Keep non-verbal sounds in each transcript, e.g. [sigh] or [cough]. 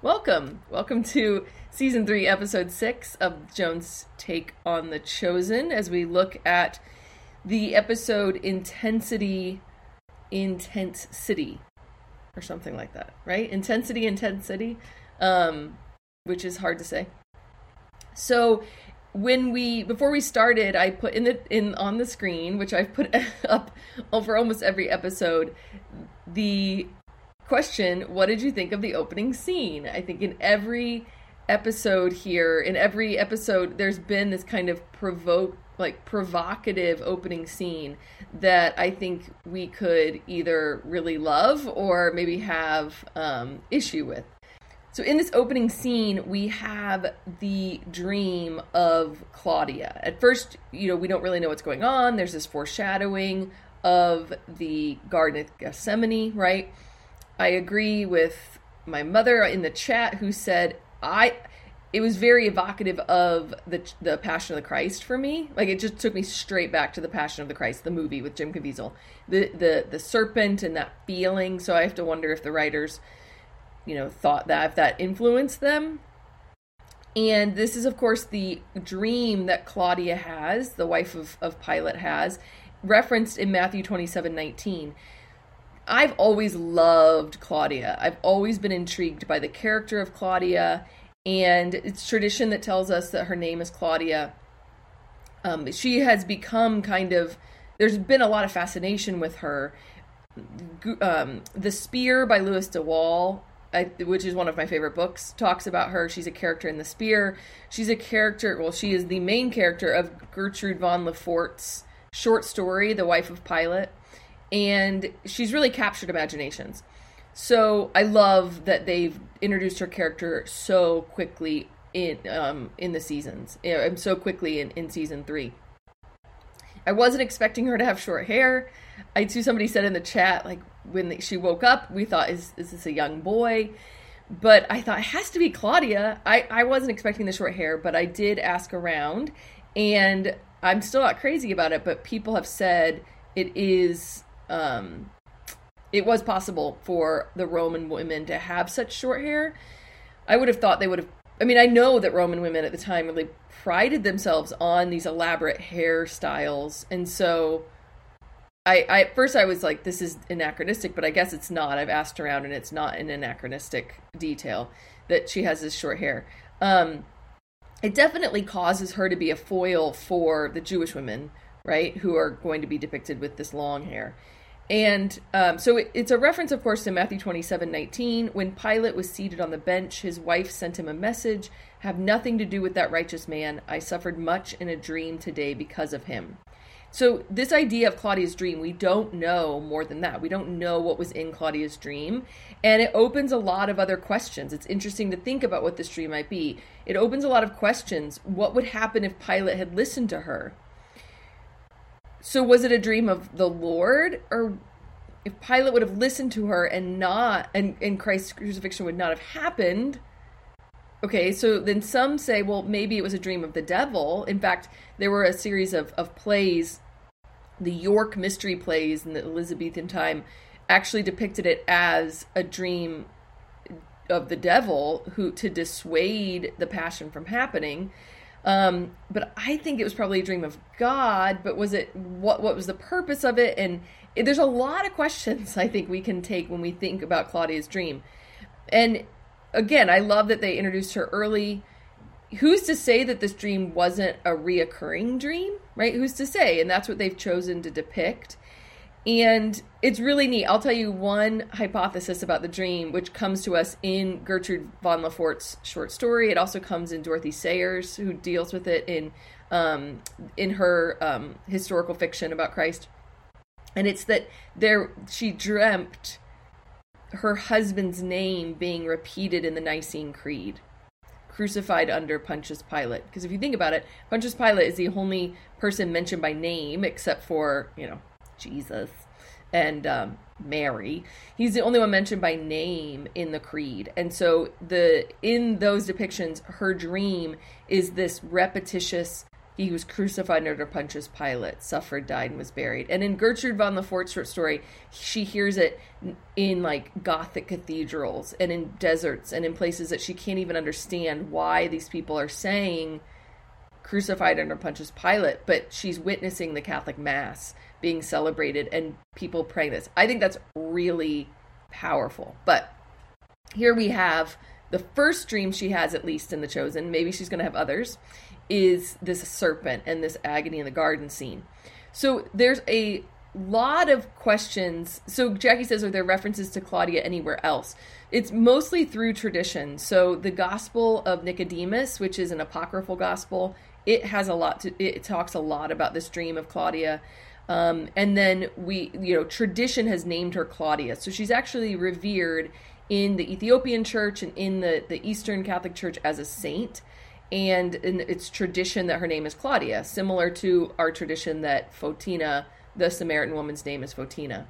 Welcome. Welcome to season three, episode six of Joan's Take on the Chosen as we look at the episode Intensity, Intense City, or something like that, right? Intensity, Intensity, um, which is hard to say. So, when we before we started i put in the in on the screen which i've put [laughs] up over almost every episode the question what did you think of the opening scene i think in every episode here in every episode there's been this kind of provoke like provocative opening scene that i think we could either really love or maybe have um, issue with so in this opening scene, we have the dream of Claudia. At first, you know, we don't really know what's going on. There's this foreshadowing of the Garden of Gethsemane, right? I agree with my mother in the chat who said I it was very evocative of the the Passion of the Christ for me. Like it just took me straight back to the Passion of the Christ, the movie with Jim Caviezel. The the the serpent and that feeling. So I have to wonder if the writers you know, thought that if that influenced them. And this is, of course, the dream that Claudia has, the wife of, of Pilate has, referenced in Matthew 27 19. I've always loved Claudia. I've always been intrigued by the character of Claudia, and it's tradition that tells us that her name is Claudia. Um, she has become kind of, there's been a lot of fascination with her. Um, the Spear by Louis de Wohl I, which is one of my favorite books, talks about her. She's a character in The Spear. She's a character, well, she is the main character of Gertrude von Le Fort's short story, The Wife of Pilate. And she's really captured imaginations. So I love that they've introduced her character so quickly in um, in the seasons, and so quickly in, in season three. I wasn't expecting her to have short hair. I too somebody said in the chat like when she woke up, we thought, is, is this a young boy? But I thought it has to be Claudia. I, I wasn't expecting the short hair, but I did ask around, and I'm still not crazy about it. But people have said it is, um, it was possible for the Roman women to have such short hair. I would have thought they would have. I mean, I know that Roman women at the time really prided themselves on these elaborate hairstyles, and so I, I at first I was like, this is anachronistic, but I guess it's not. I've asked around, and it's not an anachronistic detail that she has this short hair. Um, it definitely causes her to be a foil for the Jewish women, right, who are going to be depicted with this long hair. And um, so it, it's a reference, of course, to Matthew 27 19. When Pilate was seated on the bench, his wife sent him a message Have nothing to do with that righteous man. I suffered much in a dream today because of him. So, this idea of Claudia's dream, we don't know more than that. We don't know what was in Claudia's dream. And it opens a lot of other questions. It's interesting to think about what this dream might be. It opens a lot of questions. What would happen if Pilate had listened to her? So, was it a dream of the Lord? Or if Pilate would have listened to her and not, and, and Christ's crucifixion would not have happened? Okay, so then some say, well, maybe it was a dream of the devil. In fact, there were a series of, of plays, the York mystery plays in the Elizabethan time, actually depicted it as a dream of the devil who to dissuade the passion from happening. Um, but I think it was probably a dream of God. But was it what? What was the purpose of it? And it, there's a lot of questions [laughs] I think we can take when we think about Claudia's dream. And again, I love that they introduced her early. Who's to say that this dream wasn't a reoccurring dream, right? Who's to say? And that's what they've chosen to depict. And it's really neat. I'll tell you one hypothesis about the dream, which comes to us in Gertrude von Le Fort's short story. It also comes in Dorothy Sayers, who deals with it in um, in her um, historical fiction about Christ. And it's that there she dreamt her husband's name being repeated in the Nicene Creed, crucified under Pontius Pilate. Because if you think about it, Pontius Pilate is the only person mentioned by name except for, you know, Jesus and um, Mary. He's the only one mentioned by name in the creed. And so the in those depictions her dream is this repetitious he was crucified under Pontius Pilate, suffered, died, and was buried. And in Gertrude von le Fort short story, she hears it in like Gothic cathedrals and in deserts and in places that she can't even understand why these people are saying crucified under Pontius Pilate, but she's witnessing the Catholic Mass being celebrated and people praying this. I think that's really powerful. But here we have the first dream she has, at least in The Chosen. Maybe she's going to have others is this serpent and this agony in the garden scene. So there's a lot of questions. So Jackie says, are there references to Claudia anywhere else? It's mostly through tradition. So the Gospel of Nicodemus, which is an apocryphal gospel, it has a lot to. It talks a lot about this dream of Claudia. Um, and then we, you know, tradition has named her Claudia. So she's actually revered in the Ethiopian church and in the, the Eastern Catholic Church as a saint and it's tradition that her name is Claudia, similar to our tradition that Photina, the Samaritan woman's name is Photina.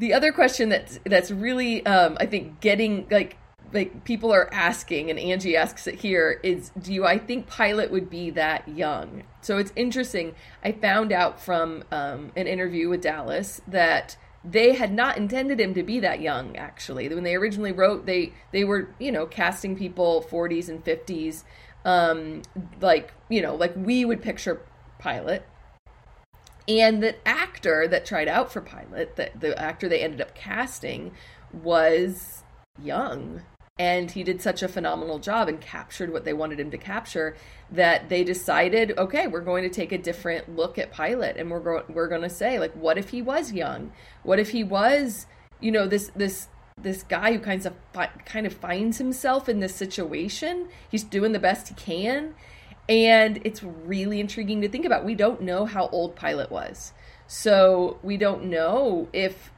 The other question that's that's really um, I think getting like like people are asking and Angie asks it here is do you I think Pilate would be that young? So it's interesting. I found out from um, an interview with Dallas that they had not intended him to be that young actually. When they originally wrote they they were you know casting people 40s and 50s um like you know like we would picture Pilate and the actor that tried out for Pilate that the actor they ended up casting was young and he did such a phenomenal job and captured what they wanted him to capture that they decided okay we're going to take a different look at pilate. And we're going we're going to say like what if he was young? What if he was you know this this this guy who kind of kind of finds himself in this situation? He's doing the best he can. And it's really intriguing to think about. We don't know how old pilate was. So we don't know if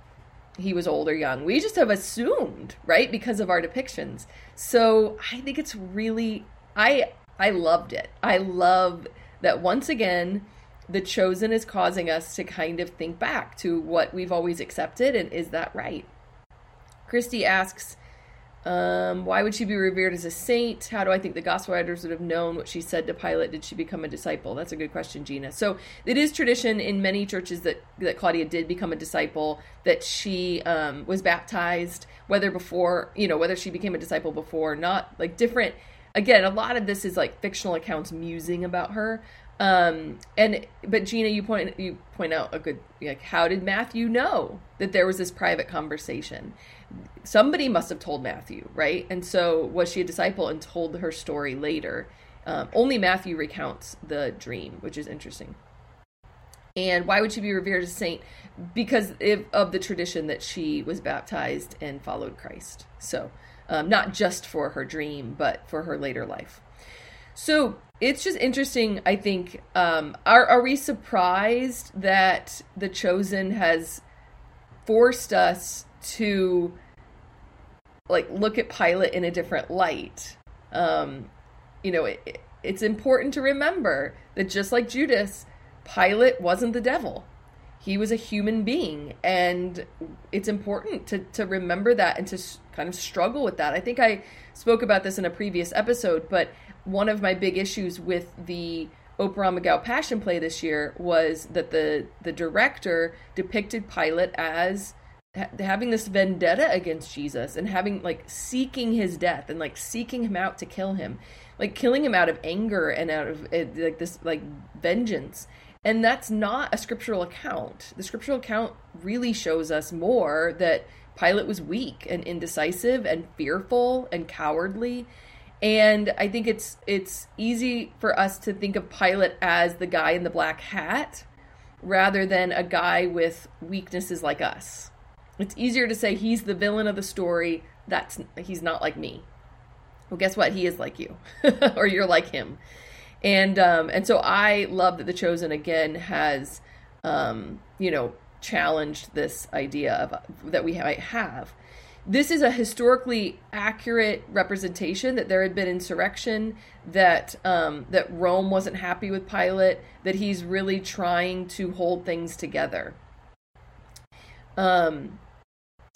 he was old or young. We just have assumed, right, because of our depictions. So I think it's really I I loved it. I love that once again the chosen is causing us to kind of think back to what we've always accepted and is that right? Christy asks um, why would she be revered as a saint? How do I think the gospel writers would have known what she said to Pilate? Did she become a disciple? That's a good question, Gina. So it is tradition in many churches that, that Claudia did become a disciple, that she um, was baptized, whether before, you know, whether she became a disciple before or not, like different. Again, a lot of this is like fictional accounts musing about her. Um, and but Gina, you point you point out a good like how did Matthew know that there was this private conversation? somebody must have told Matthew, right? And so was she a disciple and told her story later? Um, only Matthew recounts the dream, which is interesting. And why would she be revered as a saint? Because of the tradition that she was baptized and followed Christ. So, um, not just for her dream, but for her later life. So it's just interesting. I think. Um, are are we surprised that the chosen has forced us to like look at Pilate in a different light. Um, you know, it, it's important to remember that just like Judas, Pilate wasn't the devil. He was a human being, and it's important to to remember that and to kind of struggle with that. I think I spoke about this in a previous episode, but one of my big issues with the Oberammergau Passion Play this year was that the the director depicted Pilate as having this vendetta against Jesus and having like seeking his death and like seeking him out to kill him, like killing him out of anger and out of uh, like this like vengeance. And that's not a scriptural account. The scriptural account really shows us more that Pilate was weak and indecisive and fearful and cowardly. And I think it's it's easy for us to think of Pilate as the guy in the black hat rather than a guy with weaknesses like us it's easier to say he's the villain of the story. That's he's not like me. Well, guess what? He is like you, [laughs] or you're like him. And um, and so I love that the chosen again has, um, you know, challenged this idea of that we might have. This is a historically accurate representation that there had been insurrection, that um, that Rome wasn't happy with Pilate, that he's really trying to hold things together. Um,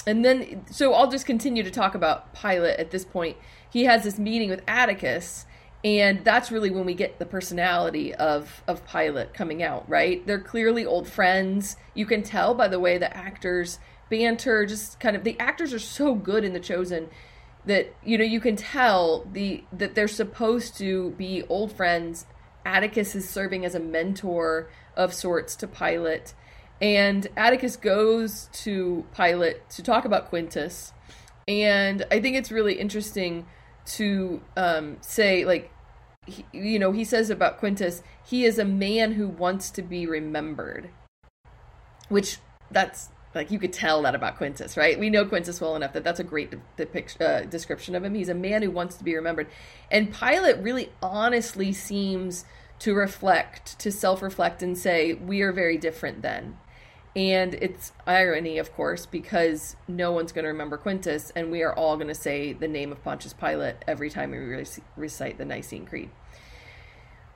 and then so I'll just continue to talk about Pilate at this point. He has this meeting with Atticus And that's really when we get the personality of of Pilate coming out, right? They're clearly old friends. You can tell by the way the actors banter, just kind of the actors are so good in The Chosen that you know you can tell the that they're supposed to be old friends. Atticus is serving as a mentor of sorts to Pilate and Atticus goes to Pilate to talk about Quintus, and I think it's really interesting to um, say like he, you know he says about quintus he is a man who wants to be remembered. Which that's like you could tell that about quintus right? We know quintus well enough that that's a great depiction uh, description of him. He's a man who wants to be remembered. And pilate really honestly seems to reflect to self-reflect and say we are very different then and it's irony, of course, because no one's going to remember Quintus, and we are all going to say the name of Pontius Pilate every time we recite the Nicene Creed.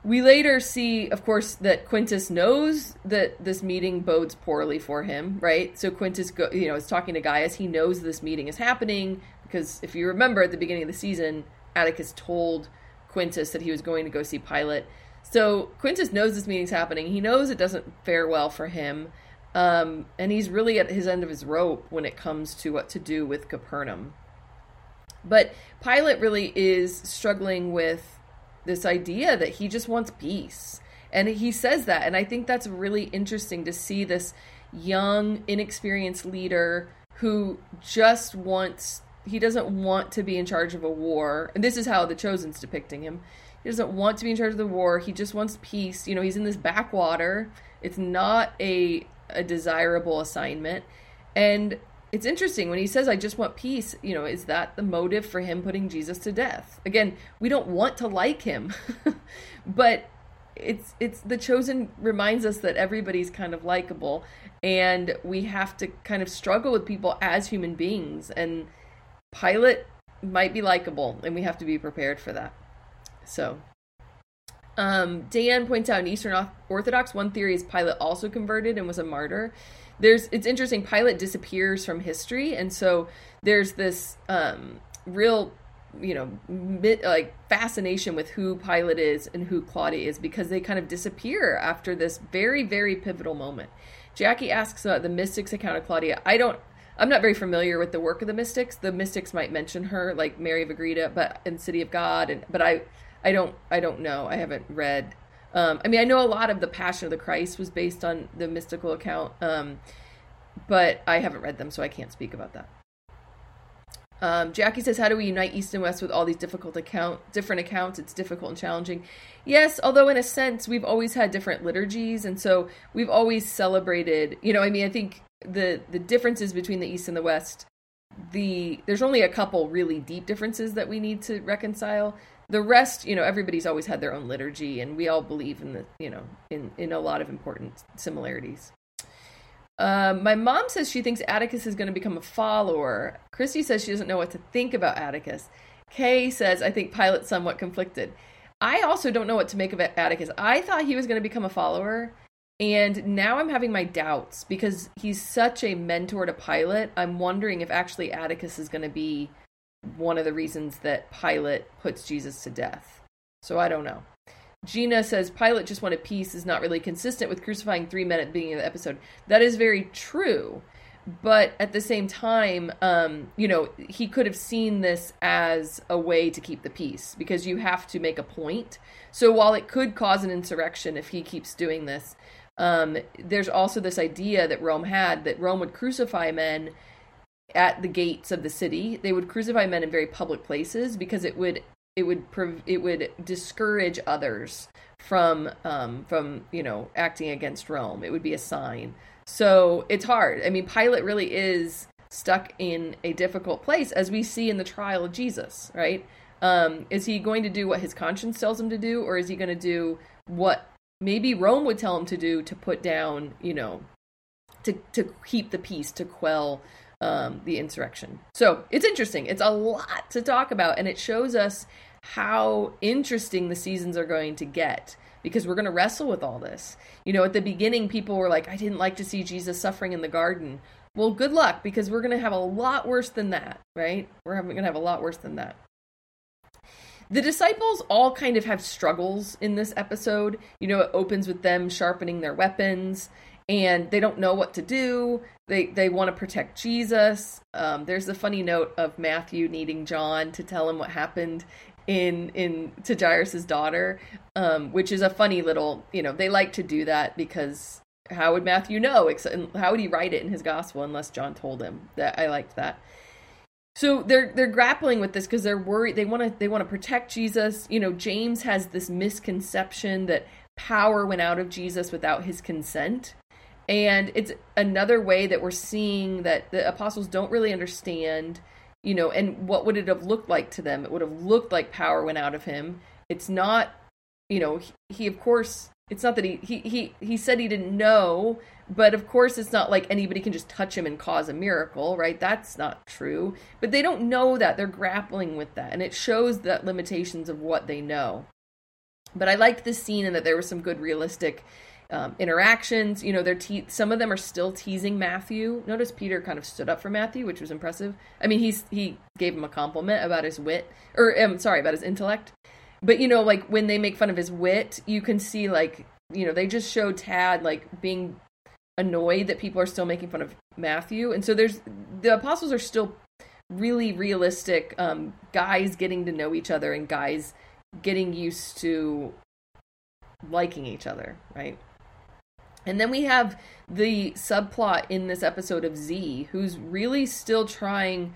We later see, of course, that Quintus knows that this meeting bodes poorly for him, right? So Quintus, go, you know, is talking to Gaius. He knows this meeting is happening because, if you remember, at the beginning of the season, Atticus told Quintus that he was going to go see Pilate. So Quintus knows this meeting's happening. He knows it doesn't fare well for him. Um, and he's really at his end of his rope when it comes to what to do with Capernaum. But Pilate really is struggling with this idea that he just wants peace. And he says that. And I think that's really interesting to see this young, inexperienced leader who just wants, he doesn't want to be in charge of a war. And this is how the Chosen's depicting him. He doesn't want to be in charge of the war. He just wants peace. You know, he's in this backwater. It's not a a desirable assignment. And it's interesting when he says, I just want peace, you know, is that the motive for him putting Jesus to death? Again, we don't want to like him, [laughs] but it's it's the chosen reminds us that everybody's kind of likable and we have to kind of struggle with people as human beings and Pilate might be likable and we have to be prepared for that. So um, Dan points out in Eastern Orthodox, one theory is Pilate also converted and was a martyr. There's it's interesting. Pilate disappears from history, and so there's this um, real, you know, mit, like fascination with who Pilate is and who Claudia is because they kind of disappear after this very very pivotal moment. Jackie asks about the mystics account of Claudia. I don't. I'm not very familiar with the work of the mystics. The mystics might mention her, like Mary of Agreda, but in City of God, and but I I don't I don't know. I haven't read. Um, I mean, I know a lot of the Passion of the Christ was based on the mystical account, um, but I haven't read them, so I can't speak about that. Um, Jackie says, "How do we unite East and West with all these difficult account, different accounts? It's difficult and challenging." Yes, although in a sense we've always had different liturgies, and so we've always celebrated. You know, I mean, I think the the differences between the East and the West, the there's only a couple really deep differences that we need to reconcile the rest you know everybody's always had their own liturgy and we all believe in the you know in in a lot of important similarities. Um, my mom says she thinks atticus is going to become a follower. Christy says she doesn't know what to think about atticus. Kay says i think pilate somewhat conflicted. I also don't know what to make of atticus. I thought he was going to become a follower and now i'm having my doubts because he's such a mentor to pilate. I'm wondering if actually atticus is going to be one of the reasons that Pilate puts Jesus to death. So I don't know. Gina says Pilate just wanted peace is not really consistent with crucifying three men at the beginning of the episode. That is very true. But at the same time, um, you know, he could have seen this as a way to keep the peace because you have to make a point. So while it could cause an insurrection if he keeps doing this, um, there's also this idea that Rome had that Rome would crucify men at the gates of the city. They would crucify men in very public places because it would it would it would discourage others from um, from you know acting against Rome. It would be a sign. So it's hard. I mean, Pilate really is stuck in a difficult place, as we see in the trial of Jesus. Right? Um, is he going to do what his conscience tells him to do, or is he going to do what maybe Rome would tell him to do to put down, you know, to to keep the peace, to quell um, the insurrection. So it's interesting. It's a lot to talk about, and it shows us how interesting the seasons are going to get because we're going to wrestle with all this. You know, at the beginning, people were like, I didn't like to see Jesus suffering in the garden. Well, good luck because we're going to have a lot worse than that, right? We're going to have a lot worse than that. the disciples all kind of have struggles in this episode. You know, it opens with them sharpening their weapons and they don't know what to do. They they want to protect Jesus. Um, there's the funny note of Matthew needing John to tell him what happened in in to Jairus's daughter, um, which is a funny little. You know, they like to do that because how would Matthew know? How would he write it in his gospel unless John told him? That I liked that. So they're they're grappling with this because they're worried. They want to they want to protect Jesus. You know, James has this misconception that power went out of Jesus without his consent and it's another way that we're seeing that the apostles don't really understand, you know, and what would it have looked like to them? It would have looked like power went out of him. It's not, you know, he, he of course, it's not that he, he he he said he didn't know, but of course it's not like anybody can just touch him and cause a miracle, right? That's not true. But they don't know that. They're grappling with that, and it shows that limitations of what they know. But I liked this scene and that there was some good realistic um, interactions. You know, they're te- some of them are still teasing Matthew. Notice Peter kind of stood up for Matthew, which was impressive. I mean, he's he gave him a compliment about his wit, or um, sorry, about his intellect. But you know, like when they make fun of his wit, you can see like you know they just show Tad like being annoyed that people are still making fun of Matthew, and so there's the apostles are still really realistic um, guys getting to know each other and guys getting used to liking each other, right? And then we have the subplot in this episode of Z, who's really still trying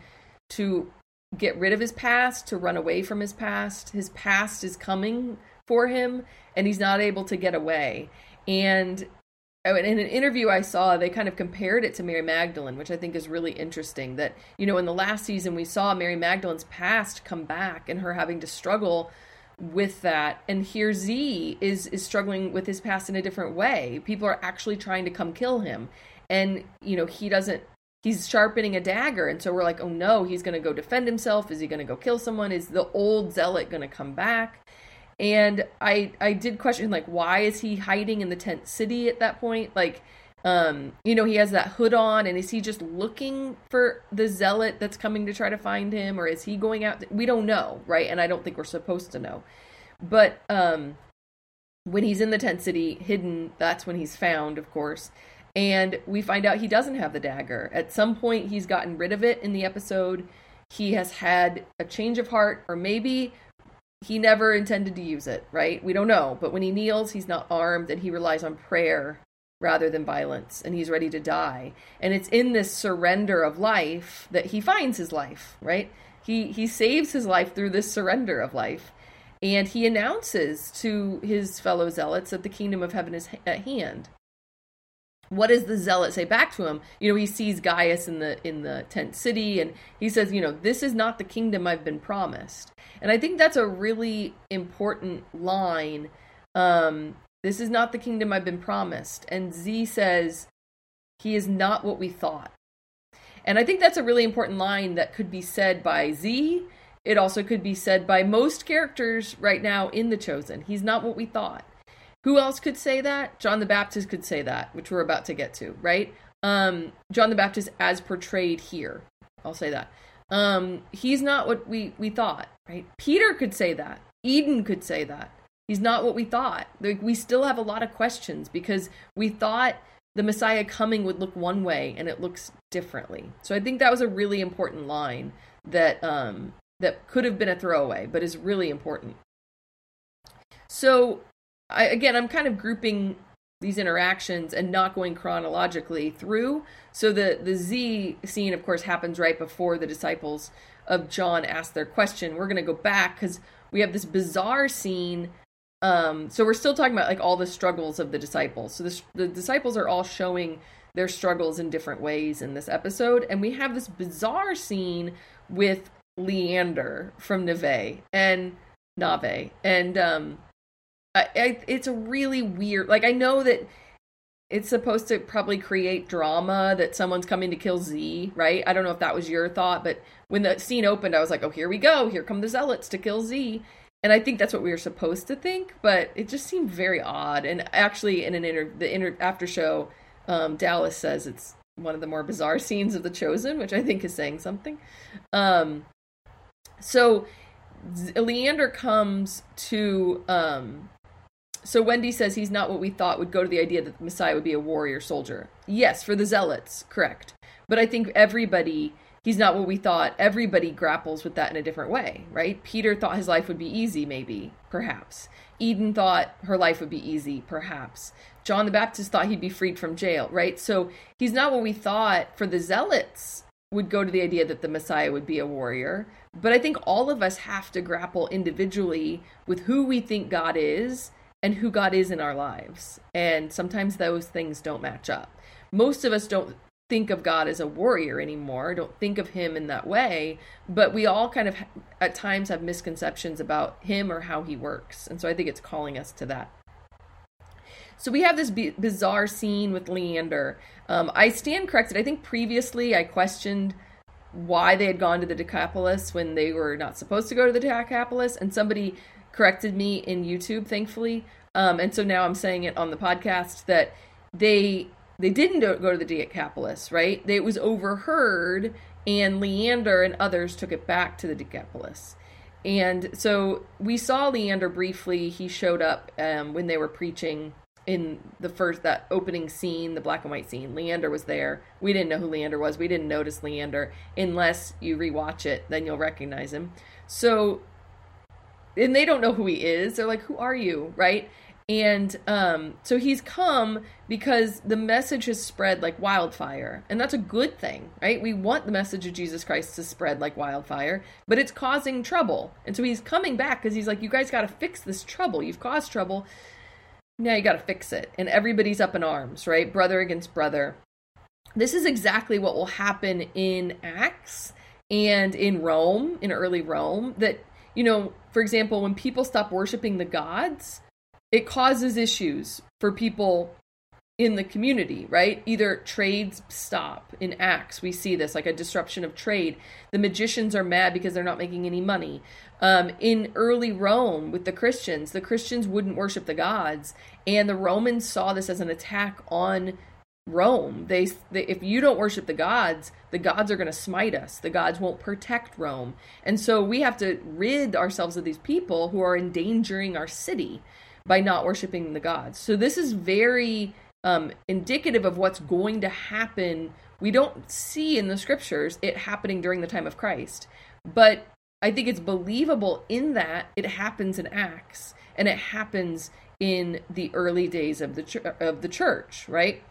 to get rid of his past, to run away from his past. His past is coming for him, and he's not able to get away. And oh, in an interview I saw, they kind of compared it to Mary Magdalene, which I think is really interesting. That, you know, in the last season, we saw Mary Magdalene's past come back and her having to struggle with that. And here z is is struggling with his past in a different way. People are actually trying to come kill him. And you know he doesn't he's sharpening a dagger. And so we're like oh no he's going to go defend himself. Is he going to go kill someone? Is the old zealot going to come back? And i i did question like why is he hiding in the tent city at that point? Like um you know he has that hood on and is he just looking for the zealot that's coming to try to find him or is he going out? We don't know right? And i don't think we're supposed to know. But um when he's in the tent city hidden that's when he's found of course. And we find out he doesn't have the dagger. At some point he's gotten rid of it in the episode. He has had a change of heart or maybe he never intended to use it right? We don't know. But when he kneels he's not armed and he relies on prayer rather than violence and he's ready to die. And it's in this surrender of life that he finds his life right? He he saves his life through this surrender of life. And he announces to his fellow zealots that the kingdom of heaven is at hand. What does the zealot say back to him? You know he sees gaius in the in the tent city and he says you know this is not the kingdom i've been promised. And i think that's a really important line um this is not the kingdom I've been promised. And Z says, He is not what we thought. And I think that's a really important line that could be said by Z. It also could be said by most characters right now in The Chosen. He's not what we thought. Who else could say that? John the Baptist could say that, which we're about to get to, right? Um, John the Baptist as portrayed here. I'll say that. Um, he's not what we, we thought, right? Peter could say that. Eden could say that. He's not what we thought. Like, we still have a lot of questions because we thought the Messiah coming would look one way and it looks differently. So I think that was a really important line that um, that could have been a throwaway, but is really important. So I, again, I'm kind of grouping these interactions and not going chronologically through. So the the Z scene, of course, happens right before the disciples of John ask their question. We're going to go back because we have this bizarre scene um, so we're still talking about like all the struggles of the disciples. So the disciples are all showing their struggles in different ways in this episode, and we have this bizarre scene with Leander from Neve and Nave, and um, I, I, it's a really weird. Like I know that it's supposed to probably create drama that someone's coming to kill Z, right? I don't know if that was your thought, but when the scene opened, I was like, oh, here we go. Here come the zealots to kill Z and I think that's what we were supposed to think, but it just seemed very odd. And actually, in an inter the inter after show, um, Dallas says it's one of the more bizarre [laughs] scenes of The Chosen, which I think is saying something. Um, so Leander comes to um so Wendy says he's not what we thought would go to the idea that the Messiah would be a warrior soldier. Yes, for the zealots, correct. But I think everybody he's not what we thought. Everybody grapples with that in a different way, right? Peter thought his life would be easy, maybe, perhaps. Eden thought her life would be easy, perhaps. John the Baptist thought he'd be freed from jail, right? So he's not what we thought for the zealots would go to the idea that the Messiah would be a warrior. But I think all of us have to grapple individually with who we think God is and who God is in our lives. And sometimes those things don't match up. Most of us don't think of God as a warrior anymore, don't think of him in that way, but we all kind of at times have misconceptions about him or how he works. And so I think it's calling us to that. So we have this b- bizarre scene with Leander. Um, I stand corrected. I think previously I questioned why they had gone to the Decapolis when they were not supposed to go to the Decapolis, and somebody corrected me in YouTube, thankfully. Um, and so now I'm saying it on the podcast that they they didn't go to the Decapolis, right? It was overheard, and Leander and others took it back to the Decapolis. And so we saw Leander briefly. He showed up um, when they were preaching in the first that opening scene, the black and white scene. Leander was there. We didn't know who Leander was. We didn't notice Leander unless you rewatch it, then you'll recognize him. So and they don't know who he is. They're like, "Who are you?" right? And um, so he's come because the message has spread like wildfire. And that's a good thing, right? We want the message of Jesus Christ to spread like wildfire, but it's causing trouble. And so he's coming back because he's like, you guys got to fix this trouble. You've caused trouble. Now you got to fix it. And everybody's up in arms, right? Brother against brother. This is exactly what will happen in Acts and in Rome, in early Rome, that, you know, for example, when people stop worshiping the gods, it causes issues for people in the community, right? Either trades stop in Acts, we see this like a disruption of trade. The magicians are mad because they're not making any money. Um, in early Rome with the Christians, the Christians wouldn't worship the gods, and the Romans saw this as an attack on Rome. They, they, if you don't worship the gods, the gods are going to smite us. The gods won't protect Rome. And so we have to rid ourselves of these people who are endangering our city by not worshiping the gods. So this is very um, indicative of what's going to happen. We don't see in the scriptures it happening during the time of Christ, but I think it's believable in that it happens in Acts and it happens in the early days of the ch- of the church, right?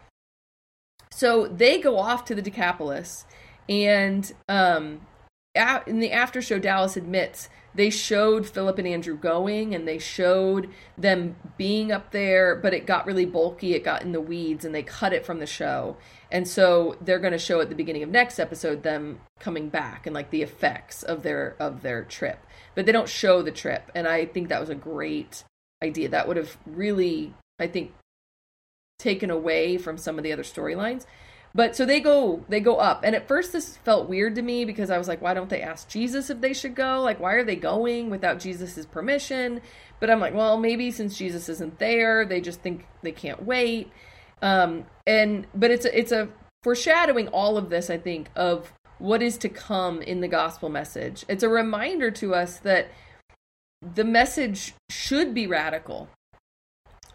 So they go off to the Decapolis, and um, in the after show, Dallas admits they showed Philip and Andrew going and they showed them being up there, but it got really bulky. It got in the weeds and they cut it from the show. And so they're going to show at the beginning of next episode them coming back and like the effects of their of their trip. But they don't show the trip. And I think that was a great idea. That would have really I think taken away from some of the other storylines. But so they go they go up. And at first this felt weird to me because I was like, why don't they ask Jesus if they should go? Like why are they going without Jesus's permission? But I'm like, well, maybe since Jesus isn't there, they just think they can't wait. Um and but it's a, it's a foreshadowing all of this, I think, of what is to come in the gospel message. It's a reminder to us that the message should be radical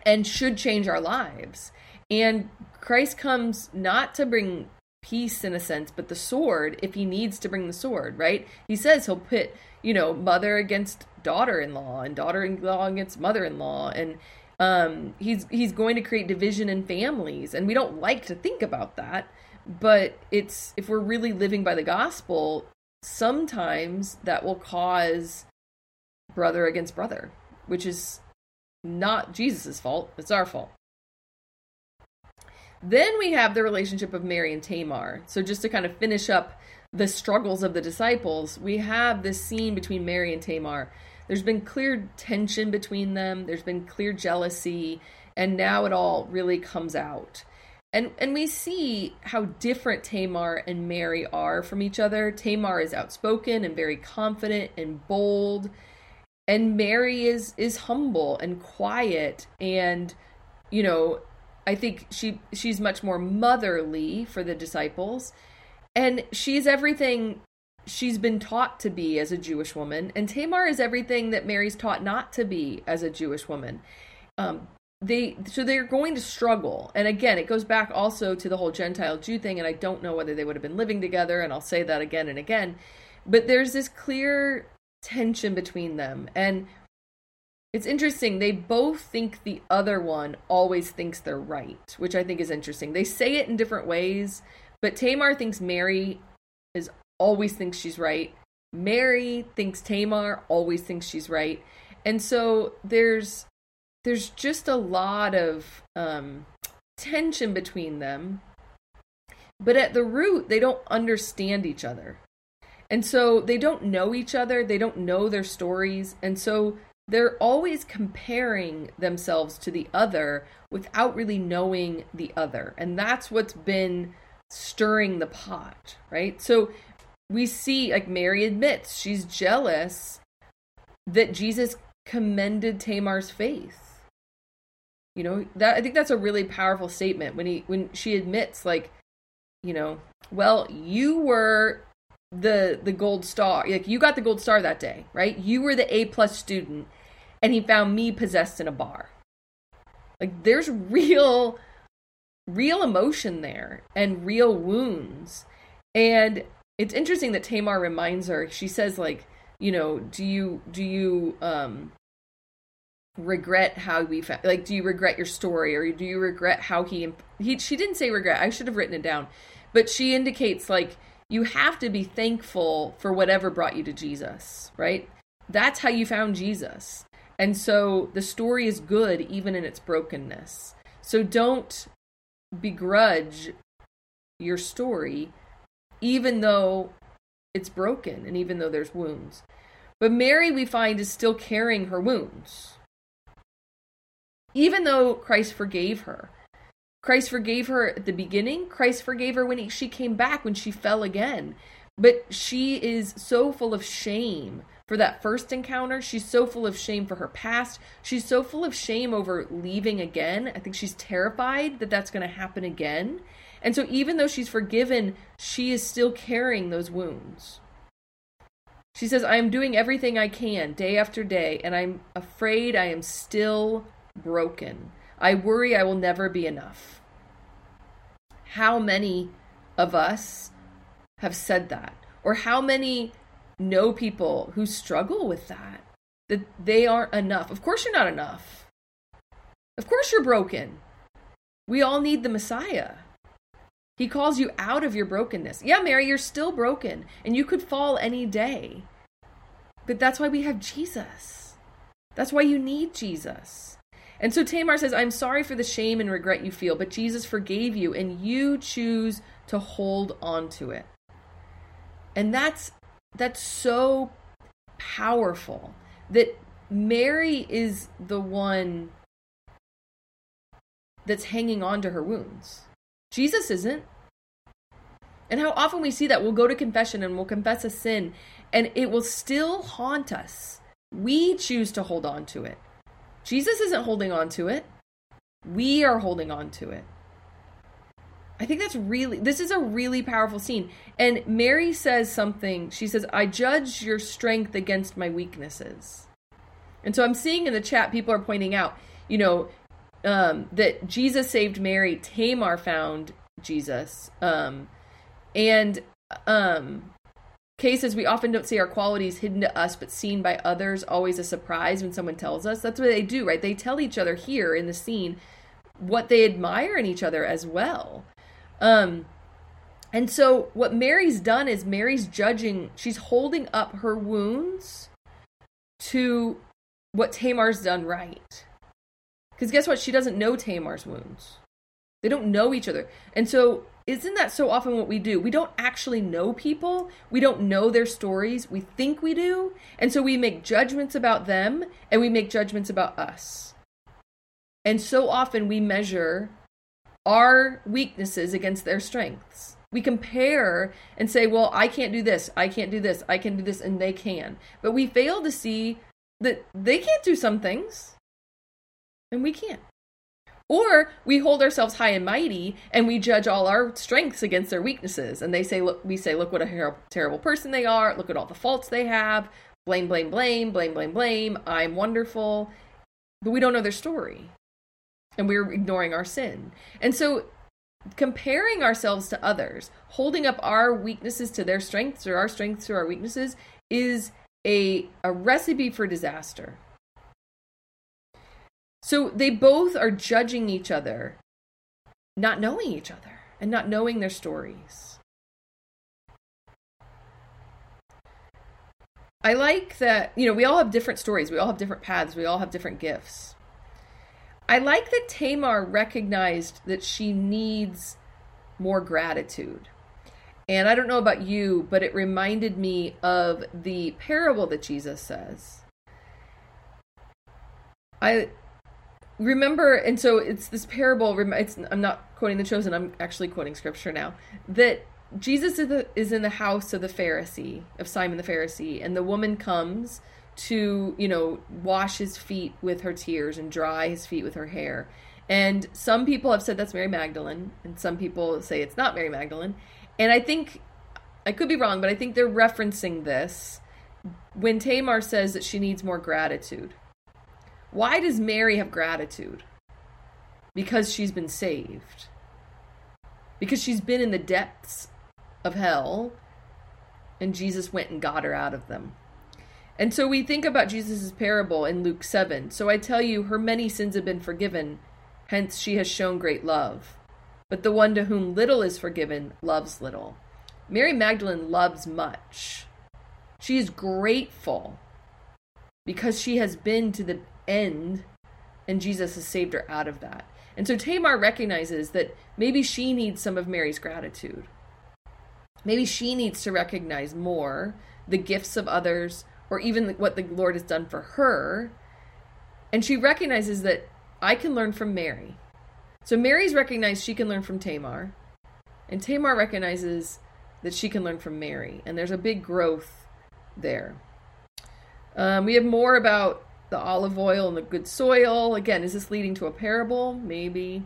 and should change our lives. And Christ comes not to bring peace in a sense, but the sword if he needs to bring the sword, right? He says he'll pit, you know, mother against daughter-in-law and daughter-in-law against mother-in-law and um he's he's going to create division in families and we don't like to think about that, but it's if we're really living by the gospel, sometimes that will cause brother against brother, which is not Jesus's fault, it's our fault. Then we have the relationship of Mary and Tamar. So just to kind of finish up the struggles of the disciples, we have this scene between Mary and Tamar. There's been clear tension between them, there's been clear jealousy, and now it all really comes out. And and we see how different Tamar and Mary are from each other. Tamar is outspoken and very confident and bold, and Mary is is humble and quiet and you know I think she she's much more motherly for the disciples, and she's everything she's been taught to be as a Jewish woman, and Tamar is everything that Mary's taught not to be as a Jewish woman. Um, they so they're going to struggle, and again, it goes back also to the whole Gentile Jew thing, and I don't know whether they would have been living together, and I'll say that again and again, but there's this clear tension between them, and it's interesting. They both think the other one always thinks they're right, which I think is interesting. They say it in different ways, but Tamar thinks Mary is always thinks she's right. Mary thinks Tamar always thinks she's right. And so there's there's just a lot of um, tension between them. But at the root, they don't understand each other. And so they don't know each other, they don't know their stories. And so they're always comparing themselves to the other without really knowing the other. And that's what's been stirring the pot, right? So we see, like Mary admits, she's jealous that Jesus commended Tamar's faith. You know, that I think that's a really powerful statement when he when she admits like, you know, well, you were the the gold star. Like you got the gold star that day, right? You were the A plus student and he found me possessed in a bar. Like there's real real emotion there and real wounds. And it's interesting that Tamar reminds her. She says like, you know, do you do you um regret how we found like do you regret your story or do you regret how he he she didn't say regret. I should have written it down. But she indicates like you have to be thankful for whatever brought you to Jesus, right? That's how you found Jesus. And so the story is good even in its brokenness. So don't begrudge your story even though it's broken and even though there's wounds. But Mary, we find, is still carrying her wounds. Even though Christ forgave her. Christ forgave her at the beginning. Christ forgave her when he, she came back, when she fell again. But she is so full of shame for that first encounter. She's so full of shame for her past. She's so full of shame over leaving again. I think she's terrified that that's going to happen again. And so, even though she's forgiven, she is still carrying those wounds. She says, I am doing everything I can day after day, and I'm afraid I am still broken. I worry I will never be enough. How many of us have said that? Or how many know people who struggle with that? That they aren't enough. Of course, you're not enough. Of course, you're broken. We all need the Messiah. He calls you out of your brokenness. Yeah, Mary, you're still broken and you could fall any day. But that's why we have Jesus. That's why you need Jesus. And so Tamar says, I'm sorry for the shame and regret you feel, but Jesus forgave you and you choose to hold on to it. And that's that's so powerful that Mary is the one that's hanging on to her wounds. Jesus isn't. And how often we see that we'll go to confession and we'll confess a sin and it will still haunt us. We choose to hold on to it. Jesus isn't holding on to it. We are holding on to it. I think that's really, this is a really powerful scene. And Mary says something. She says, I judge your strength against my weaknesses. And so I'm seeing in the chat, people are pointing out, you know, um, that Jesus saved Mary, Tamar found Jesus. Um, and um, cases we often don't see our qualities hidden to us but seen by others, always a surprise when someone tells us. That's what they do, right? They tell each other here in the scene what they admire in each other as well. Um, and so what Mary's done is Mary's judging, she's holding up her wounds to what Tamar's done right. Because guess what? She doesn't know Tamar's wounds. They don't know each other. And so, isn't that so often what we do? We don't actually know people. We don't know their stories. We think we do. And so we make judgments about them and we make judgments about us. And so often we measure our weaknesses against their strengths. We compare and say, well, I can't do this, I can't do this, I can do this, and they can. But we fail to see that they can't do some things and we can't. Or we hold ourselves high and mighty and we judge all our strengths against their weaknesses. And they say, look, we say, look what a terrible person they are. Look at all the faults they have. Blame, blame, blame, blame, blame, blame. I'm wonderful. But we don't know their story. And we're ignoring our sin. And so comparing ourselves to others, holding up our weaknesses to their strengths or our strengths to our weaknesses is a, a recipe for disaster. So they both are judging each other, not knowing each other and not knowing their stories. I like that, you know, we all have different stories, we all have different paths, we all have different gifts. I like that Tamar recognized that she needs more gratitude. And I don't know about you, but it reminded me of the parable that Jesus says. I remember, and so it's this parable. It's, I'm not quoting the chosen. I'm actually quoting scripture now. That Jesus is, the, is in the house of the Pharisee of Simon the Pharisee, and the woman comes to you know wash his feet with her tears and dry his feet with her hair. And some people have said that's Mary Magdalene, and some people say it's not Mary Magdalene. And I think, I could be wrong, but I think they're referencing this when Tamar says that she needs more gratitude. Why does Mary have gratitude? Because she's been saved. Because she's been in the depths of hell, and Jesus went and got her out of them. And so we think about Jesus' parable in Luke 7. So I tell you, her many sins have been forgiven, hence she has shown great love. But the one to whom little is forgiven loves little. Mary Magdalene loves much. She is grateful because she has been to the end and Jesus has saved her out of that. And so Tamar recognizes that maybe she needs some of Mary's gratitude. Maybe she needs to recognize more the gifts of others or even what the Lord has done for her. And she recognizes that I can learn from Mary. So Mary's recognized she can learn from Tamar, and Tamar recognizes that she can learn from Mary, and there's a big growth there. Um, we have more about the olive oil and the good soil. Again, is this leading to a parable? Maybe.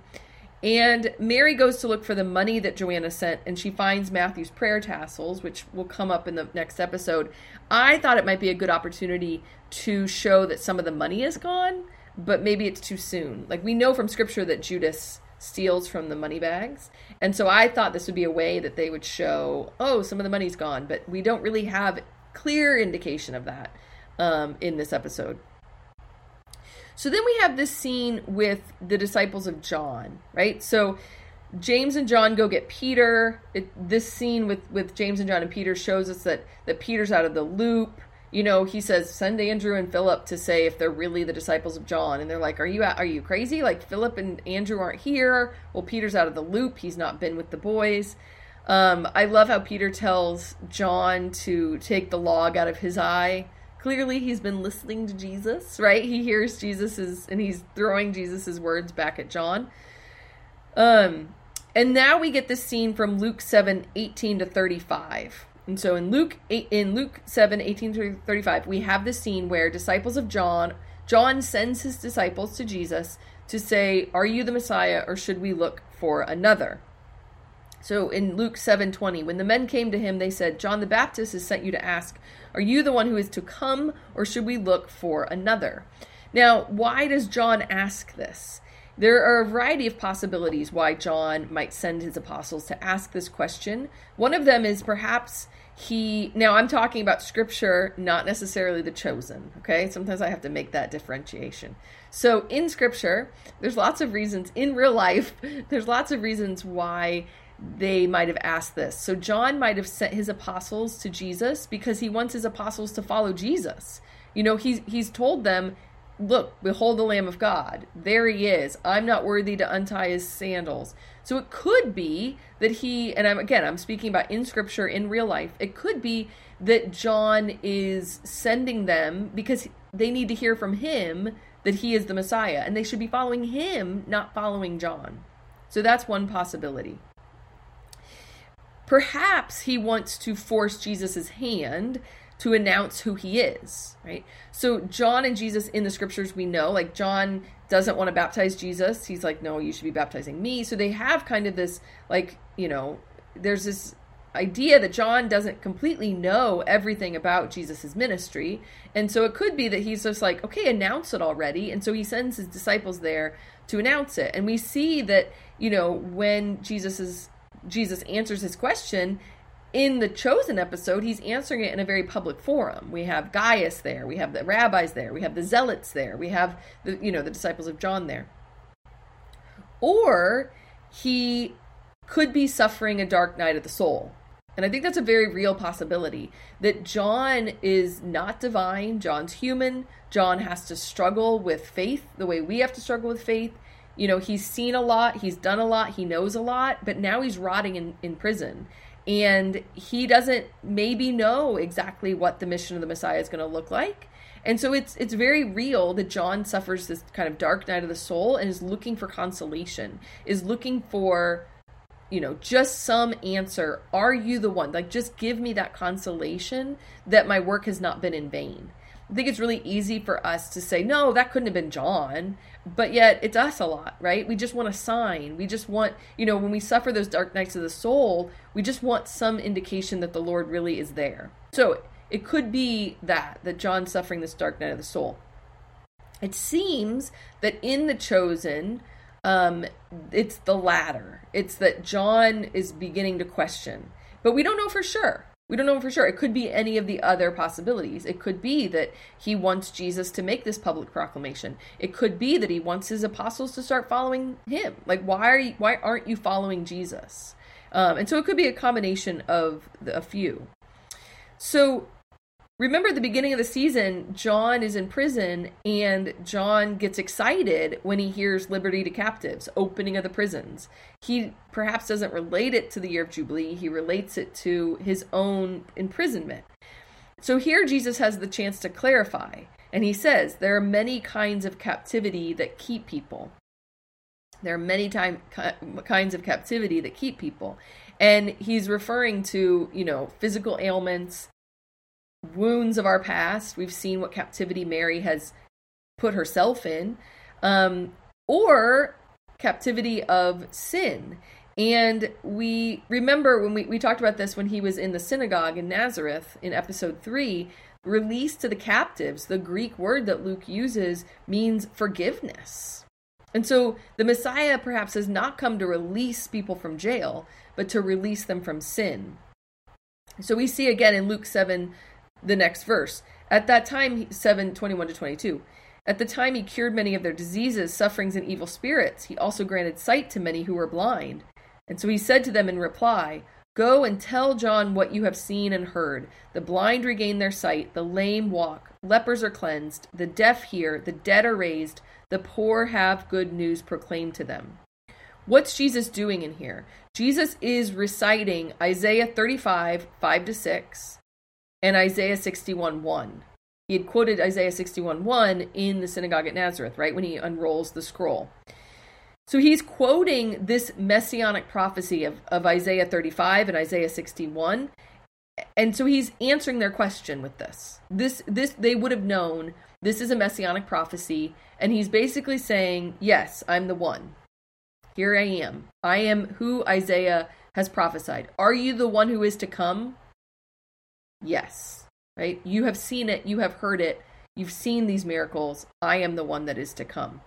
And Mary goes to look for the money that Joanna sent, and she finds Matthew's prayer tassels, which will come up in the next episode. I thought it might be a good opportunity to show that some of the money is gone but maybe it's too soon. Like we know from scripture that Judas steals from the money bags. And so I thought this would be a way that they would show, oh, some of the money's gone, but we don't really have clear indication of that um, in this episode. So then we have this scene with the disciples of John, right? So James and John go get Peter. It, this scene with with James and John and Peter shows us that that Peter's out of the loop you know, he says, send Andrew and Philip to say if they're really the disciples of John. And they're like, are you are you crazy? Like Philip and Andrew aren't here. Well, Peter's out of the loop. He's not been with the boys. Um, I love how Peter tells John to take the log out of his eye. Clearly, he's been listening to Jesus, right? He hears Jesus's, and he's throwing Jesus's words back at John. Um, and now we get this scene from Luke 7 18 to 35. And so in Luke 8, in Luke 7, 18 through 35, we have the scene where disciples of John, John sends his disciples to Jesus to say, Are you the Messiah or should we look for another? So in Luke 7:20, when the men came to him, they said, John the Baptist has sent you to ask, Are you the one who is to come, or should we look for another? Now, why does John ask this? There are a variety of possibilities why John might send his apostles to ask this question. One of them is perhaps he now i'm talking about scripture not necessarily the chosen okay sometimes i have to make that differentiation so in scripture there's lots of reasons in real life [laughs] there's lots of reasons why they might have asked this. So john might have sent his apostles to jesus because he wants his apostles to follow jesus. You know he's he's told them look behold the lamb of god. There he is. I'm not worthy to untie his sandals. So it could be that he, and I'm again, I'm speaking about in scripture, in real life, it could be that John is sending them because they need to hear from him that he is the Messiah and they should be following him, not following John. So that's one possibility. Perhaps he wants to force Jesus' hand to announce who he is, right? So John and Jesus in the scriptures we know, like John doesn't want to baptize Jesus. He's like, "No, you should be baptizing me." So they have kind of this like, you know, there's this idea that John doesn't completely know everything about Jesus's ministry. And so it could be that he's just like, "Okay, announce it already." And so he sends his disciples there to announce it. And we see that, you know, when Jesus is Jesus answers his question, in the chosen episode, he's answering it in a very public forum. We have Gaius there, we have the rabbis there, we have the zealots there, we have the you know the disciples of John there. Or he could be suffering a dark night of the soul. And I think that's a very real possibility that John is not divine, John's human. John has to struggle with faith the way we have to struggle with faith. You know, he's seen a lot, he's done a lot, he knows a lot, but now he's rotting in, in prison and he doesn't maybe know exactly what the mission of the Messiah is going to look like. And so it's it's very real that John suffers this kind of dark night of the soul and is looking for consolation, is looking for you know, just some answer. Are you the one? Like just give me that consolation that my work has not been in vain. I think it's really easy for us to say, no, that couldn't have been John. But yet it's us a lot, right? We just want a sign. We just want, you know, when we suffer those dark nights of the soul, we just want some indication that the Lord really is there. So it could be that, that John's suffering this dark night of the soul. It seems that in The Chosen, um, it's the latter. It's that John is beginning to question. But we don't know for sure. We don't know for sure. It could be any of the other possibilities. It could be that he wants Jesus to make this public proclamation. It could be that he wants his apostles to start following him. Like, why are you, why aren't you following Jesus? Um, and so it could be a combination of the, a few. So remember at the beginning of the season, John is in prison and John gets excited when he hears liberty to captives, opening of the prisons. He perhaps doesn't relate it to the year of Jubilee, he relates it to his own imprisonment. So here Jesus has the chance to clarify, and he says there are many kinds of captivity that keep people. There are many time, kinds of captivity that keep people. And he's referring to, you know, physical ailments, wounds of our past. We've seen what captivity Mary has put herself in, um, or captivity of sin. And we remember when we, we talked about this when he was in the synagogue in Nazareth in episode three, release to the captives. The Greek word that Luke uses means forgiveness. And so the Messiah perhaps has not come to release people from jail, but to release them from sin. So we see again in Luke 7 the next verse. At that time, 7 21 to 22. At the time he cured many of their diseases, sufferings, and evil spirits. He also granted sight to many who were blind. And so he said to them in reply, Go and tell John what you have seen and heard. The blind regain their sight, the lame walk, lepers are cleansed, the deaf hear, the dead are raised, the poor have good news proclaimed to them. What's Jesus doing in here? Jesus is reciting Isaiah 35, 5 to 6, and Isaiah 61 1. He had quoted Isaiah 61 1 in the synagogue at Nazareth, right, when he unrolls the scroll. So he's quoting this messianic prophecy of, of Isaiah 35 and Isaiah 61. And so he's answering their question with this. This this they would have known this is a messianic prophecy and he's basically saying, "Yes, I'm the one. Here I am. I am who Isaiah has prophesied. Are you the one who is to come? Yes, right? You have seen it, you have heard it, you've seen these miracles. I am the one that is to come.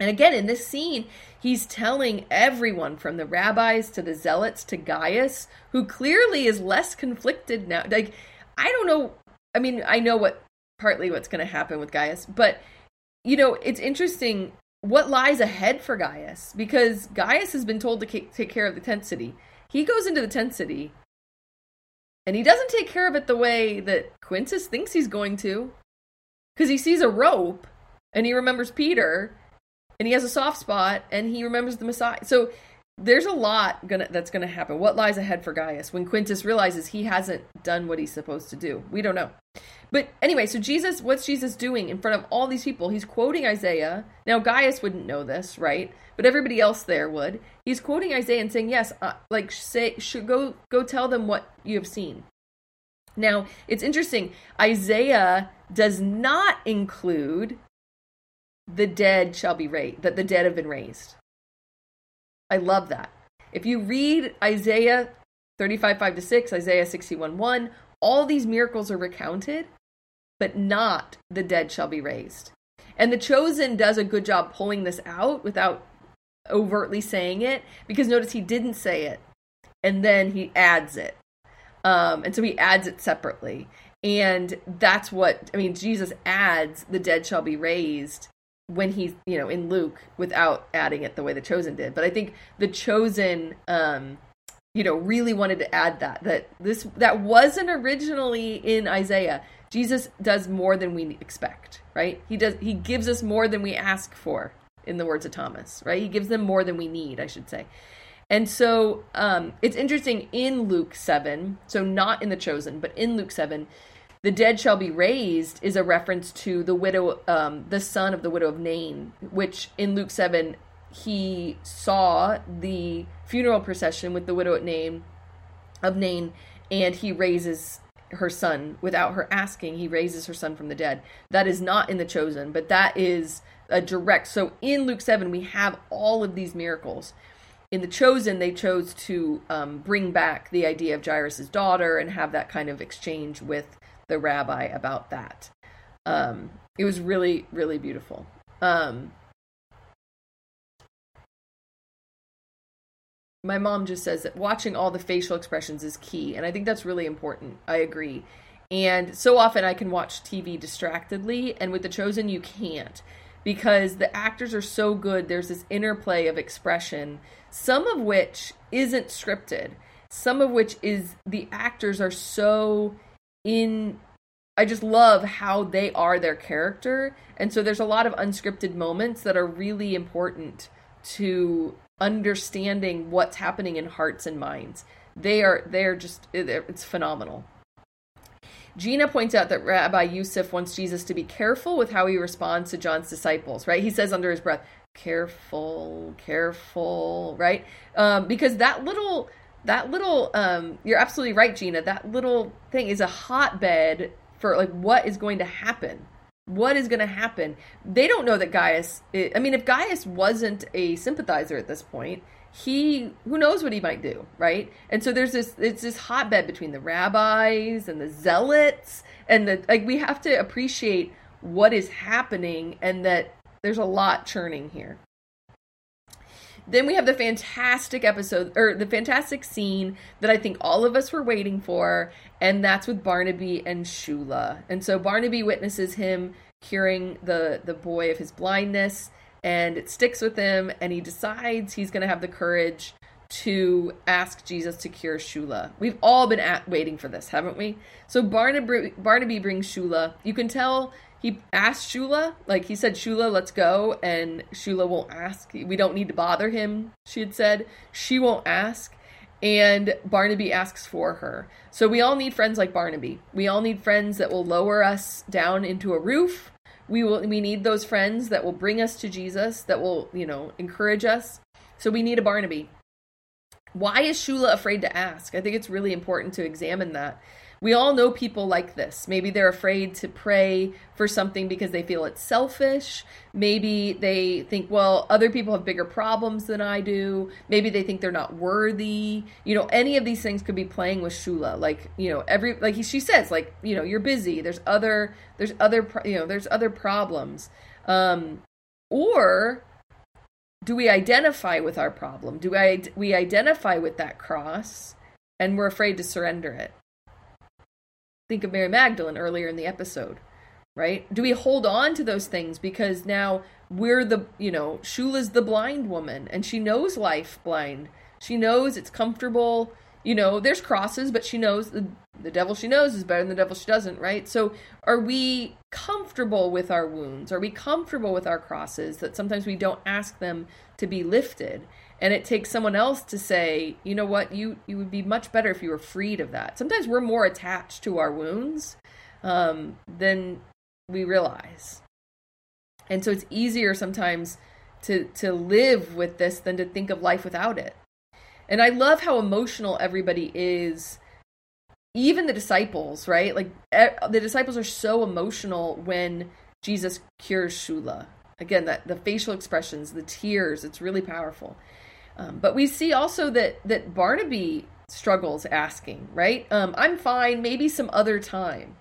And again, in this scene, he's telling everyone from the rabbis to the zealots to Gaius, who clearly is less conflicted now. Like, I don't know. I mean, I know what partly what's going to happen with Gaius, but you know, it's interesting what lies ahead for Gaius because Gaius has been told to take care of the tent city. He goes into the tent city and he doesn't take care of it the way that Quintus thinks he's going to. Because he sees a rope and he remembers Peter and he has a soft spot and he remembers the Messiah. So there's a lot gonna that's gonna happen. What lies ahead for Gaius when Quintus realizes he hasn't done what he's supposed to do? We don't know. But anyway, so Jesus, what's Jesus doing in front of all these people? He's quoting Isaiah. Now Gaius wouldn't know this, right? But everybody else there would. He's quoting Isaiah and saying, "Yes, uh, like say, go go tell them what you have seen." Now, it's interesting. Isaiah does not include the dead shall be raised, that the dead have been raised. I love that. If you read Isaiah 35, 5 to 6, Isaiah 61, 1, all these miracles are recounted, but not the dead shall be raised. And the chosen does a good job pulling this out without overtly saying it, because notice he didn't say it, and then he adds it. Um, and so he adds it separately. And that's what, I mean, Jesus adds the dead shall be raised when he's, you know, in Luke without adding it the way the chosen did. But I think the chosen, um, you know, really wanted to add that, that this, that wasn't originally in Isaiah. Jesus does more than we expect, right? He does, he gives us more than we ask for in the words of Thomas, right? He gives them more than we need, I should say. And so um, it's interesting in Luke 7, so not in The Chosen, but in Luke 7, the dead shall be raised is a reference to the widow, um, the son of the widow of Nain, which in Luke 7, he saw the funeral procession with the widow at Nain, of Nain, and he raises her son without her asking. He raises her son from the dead. That is not in The Chosen, but that is a direct. So in Luke 7, we have all of these miracles in the chosen they chose to um, bring back the idea of jairus's daughter and have that kind of exchange with the rabbi about that um, it was really really beautiful um, my mom just says that watching all the facial expressions is key and i think that's really important i agree and so often i can watch tv distractedly and with the chosen you can't because the actors are so good there's this interplay of expression some of which isn't scripted, some of which is the actors are so in I just love how they are their character. And so there's a lot of unscripted moments that are really important to understanding what's happening in hearts and minds. They are they're just it's phenomenal. Gina points out that Rabbi Yussif wants Jesus to be careful with how he responds to John's disciples, right? He says under his breath, careful, careful, right? Um, because that little, that little, um, you're absolutely right, Gina. That little thing is a hotbed for like what is going to happen. What is going to happen? They don't know that Gaius. I mean, if Gaius wasn't a sympathizer at this point, he who knows what he might do, right? And so there's this it's this hotbed between the rabbis and the zealots, and the like. We have to appreciate what is happening, and that there's a lot churning here. Then we have the fantastic episode, or the fantastic scene that I think all of us were waiting for, and that's with Barnaby and Shula. And so Barnaby witnesses him curing the the boy of his blindness, and it sticks with him, and he decides he's going to have the courage to ask Jesus to cure Shula. We've all been at, waiting for this, haven't we? So Barnaby, Barnaby brings Shula. You can tell he asked Shula, like he said, Shula, let's go. And Shula won't ask. We don't need to bother him, she had said. She won't ask. And Barnaby asks for her. So we all need friends like Barnaby. We all need friends that will lower us down into a roof. We will we need those friends that will bring us to Jesus, that will, you know, encourage us. So we need a Barnaby. Why is Shula afraid to ask? I think it's really important to examine that we all know people like this. Maybe they're afraid to pray for something because they feel it's selfish. Maybe they think, well, other people have bigger problems than I do. Maybe they think they're not worthy. You know, any of these things could be playing with Shula. Like, you know, every like she says, like, you know, you're busy. There's other there's other you know, there's other problems. Um or do we identify with our problem? Do I we identify with that cross and we're afraid to surrender it? Think of Mary Magdalene earlier in the episode, right? Do we hold on to those things because now we're the, you know, Shula's the blind woman and she knows life blind. She knows it's comfortable. You know, there's crosses, but she knows the, the devil she knows is better than the devil she doesn't, right? So are we comfortable with our wounds? Are we comfortable with our crosses that sometimes we don't ask them to be lifted? And it takes someone else to say you know what you you would be much better if you were freed of that sometimes we're more attached to our wounds um, than we realize and so it's easier sometimes to to live with this than to think of life without it and i love how emotional everybody is even the disciples, right? Like the disciples are so emotional when Jesus cures Shula. Again, that the facial expressions, the tears, it's really powerful. Um, but we see also that that Barnaby struggles asking, right? Um, I'm fine, maybe some other time.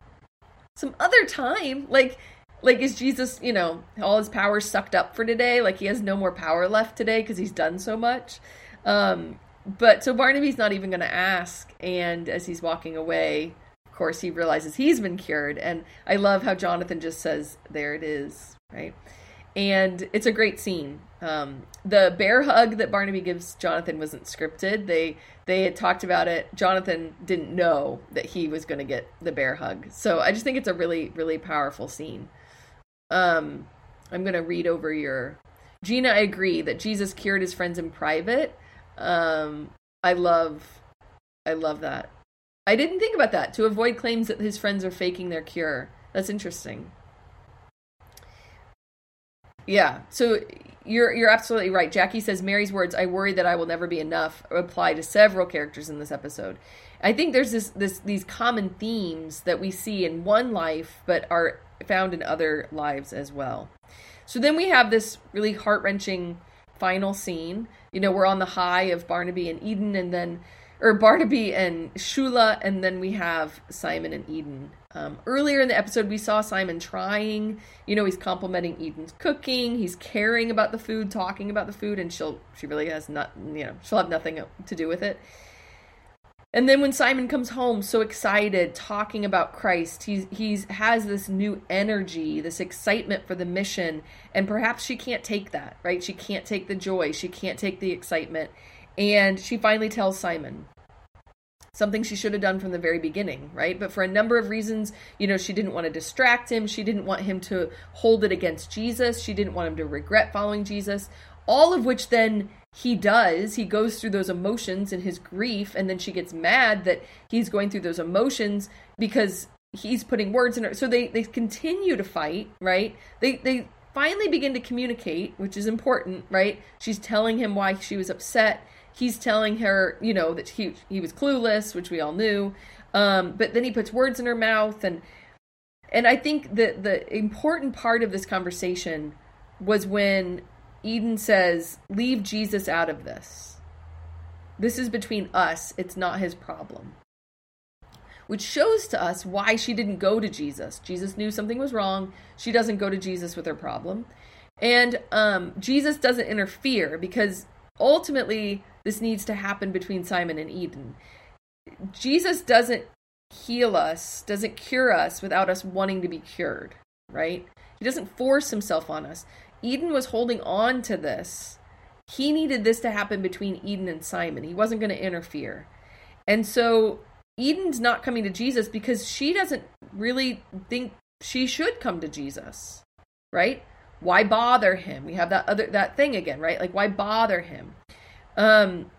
Some other time? Like like is Jesus, you know, all his power sucked up for today? Like he has no more power left today because he's done so much. Um, but so Barnaby's not even going to ask, and as he's walking away, of course, he realizes he's been cured. And I love how Jonathan just says, "There it is," right? And it's a great scene. Um, the bear hug that Barnaby gives Jonathan wasn't scripted. They they had talked about it. Jonathan didn't know that he was going to get the bear hug. So I just think it's a really really powerful scene. Um, I'm going to read over your Gina. I agree that Jesus cured his friends in private. Um, I love, I love that. I didn't think about that to avoid claims that his friends are faking their cure. That's interesting. Yeah. So you're you're absolutely right. Jackie says Mary's words, "I worry that I will never be enough," apply to several characters in this episode. I think there's this this these common themes that we see in one life, but are found in other lives as well. So then we have this really heart wrenching final scene. You know, we're on the high of Barnaby and Eden, and then, or Barnaby and Shula, and then we have Simon and Eden. Um, earlier in the episode, we saw Simon trying. You know, he's complimenting Eden's cooking. He's caring about the food, talking about the food, and she'll she really has not. You know, she'll have nothing to do with it. And then when Simon comes home so excited talking about Christ, he's he's has this new energy, this excitement for the mission, and perhaps she can't take that, right? She can't take the joy, she can't take the excitement. And she finally tells Simon something she should have done from the very beginning, right? But for a number of reasons, you know, she didn't want to distract him, she didn't want him to hold it against Jesus, she didn't want him to regret following Jesus, all of which then he does. He goes through those emotions and his grief and then she gets mad that he's going through those emotions because he's putting words in her. So they they continue to fight right? They they finally begin to communicate which is important right? She's telling him why she was upset he's telling her you know that he he was clueless which we all knew um but then he puts words in her mouth and and i think that the important part of this conversation was when Eden says, Leave Jesus out of this. This is between us, it's not his problem. Which shows to us why she didn't go to Jesus. Jesus knew something was wrong. She doesn't go to Jesus with her problem. And um, Jesus doesn't interfere because ultimately this needs to happen between Simon and Eden. Jesus doesn't heal us, doesn't cure us without us wanting to be cured, right? He doesn't force himself on us. Eden was holding on to this. He needed this to happen between Eden and Simon. He wasn't going to interfere. And so Eden's not coming to Jesus because she doesn't really think she should come to Jesus. Right? Why bother him? We have that other that thing again, right? Like why bother him? Um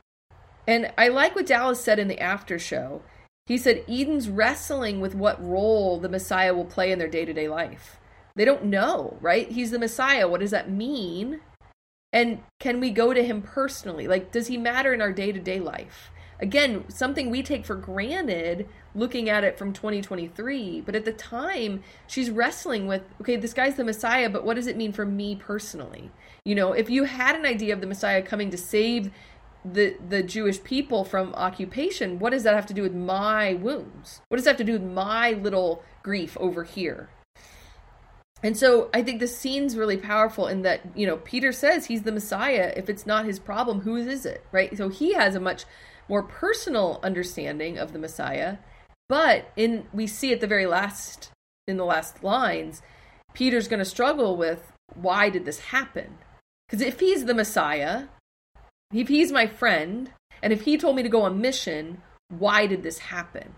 and I like what Dallas said in the after show. He said Eden's wrestling with what role the Messiah will play in their day-to-day life. They don't know, right? He's the Messiah. What does that mean? And can we go to him personally? Like, does he matter in our day to day life? Again, something we take for granted looking at it from 2023. But at the time, she's wrestling with okay, this guy's the Messiah, but what does it mean for me personally? You know, if you had an idea of the Messiah coming to save the the Jewish people from occupation, what does that have to do with my wounds? What does that have to do with my little grief over here? And so I think the scene's really powerful in that, you know, Peter says he's the Messiah. If it's not his problem, whose is it? Right? So he has a much more personal understanding of the Messiah. But in we see at the very last in the last lines, Peter's going to struggle with why did this happen? Because if he's the Messiah, if he's my friend, and if he told me to go on mission, why did this happen?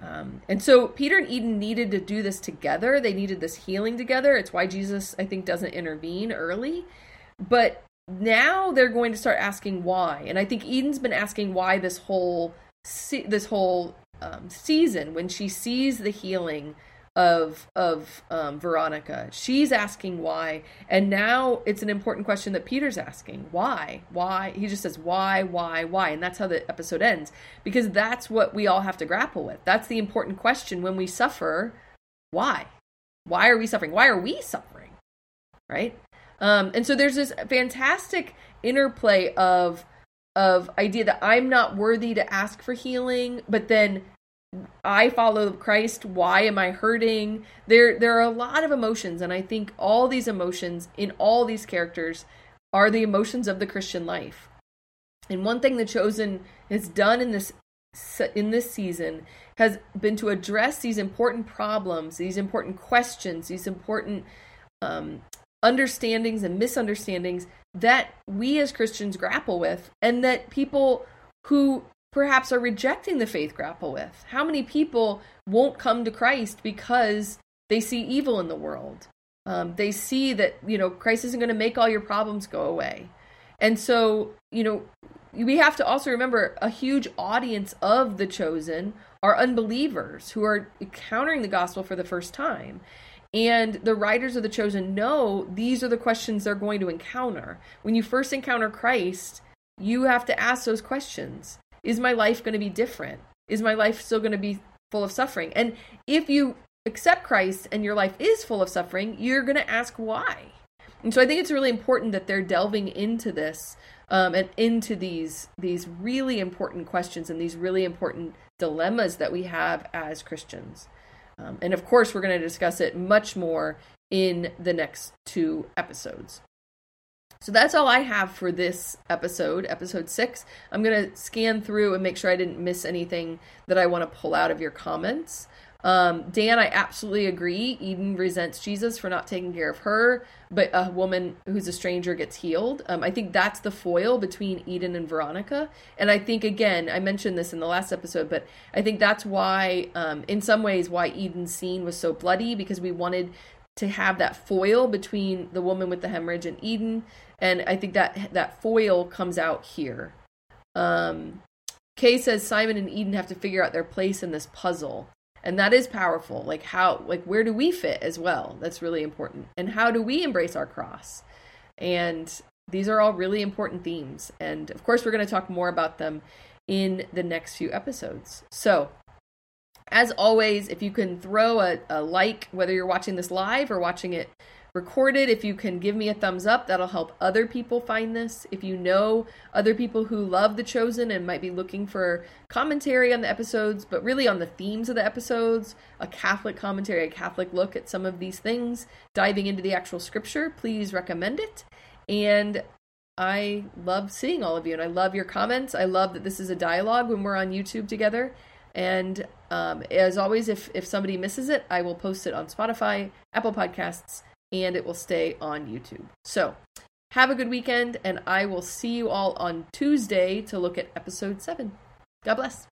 Um, and so Peter and Eden needed to do this together. They needed this healing together. It's why Jesus, I think, doesn't intervene early. But now they're going to start asking why. And I think Eden's been asking why this whole this whole um, season when she sees the healing of of um, Veronica. She's asking why, and now it's an important question that Peter's asking: why, why? He just says why, why, why, and that's how the episode ends because that's what we all have to grapple with. That's the important question when we suffer: why? Why are we suffering? Why are we suffering? Right? Um, and so there's this fantastic interplay of of idea that I'm not worthy to ask for healing, but then I follow Christ. Why am I hurting? There, there are a lot of emotions, and I think all these emotions in all these characters are the emotions of the Christian life. And one thing the Chosen has done in this in this season has been to address these important problems, these important questions, these important um, understandings and misunderstandings that we as Christians grapple with, and that people who perhaps are rejecting the faith grapple with. How many people won't come to Christ because they see evil in the world? Um, they see that, you know, Christ isn't going to make all your problems go away. And so, you know, we have to also remember a huge audience of the chosen are unbelievers who are encountering the gospel for the first time. And the writers of the chosen know these are the questions they're going to encounter. When you first encounter Christ, you have to ask those questions is my life going to be different? Is my life still going to be full of suffering? And if you accept Christ and your life is full of suffering, you're going to ask why. And so I think it's really important that they're delving into this um, and into these these really important questions and these really important dilemmas that we have as Christians. Um, and of course, we're going to discuss it much more in the next two episodes. So that's all I have for this episode, episode six. I'm going to scan through and make sure I didn't miss anything that I want to pull out of your comments. Um, Dan, I absolutely agree. Eden resents Jesus for not taking care of her, but a woman who's a stranger gets healed. Um, I think that's the foil between Eden and Veronica. And I think, again, I mentioned this in the last episode, but I think that's why, um, in some ways, why Eden's scene was so bloody because we wanted to have that foil between the woman with the hemorrhage and Eden and I think that that foil comes out here. Um, Kay says Simon and Eden have to figure out their place in this puzzle, and that is powerful. Like how, like where do we fit as well? That's really important. And how do we embrace our cross? And these are all really important themes, and of course, we're going to talk more about them in the next few episodes. So. As always, if you can throw a, a like, whether you're watching this live or watching it recorded. If you can give me a thumbs up, that'll help other people find this. If you know other people who love The Chosen and might be looking for commentary on the episodes, but really on the themes of the episodes, a Catholic commentary, a Catholic look at some of these things, diving into the actual scripture, please recommend it. And I love seeing all of you and I love your comments. I love that this is a dialogue when we're on YouTube together. And um, as always, if, if somebody misses it, I will post it on Spotify, Apple Podcasts, and it will stay on YouTube. So, have a good weekend, and I will see you all on Tuesday to look at episode 7. God bless.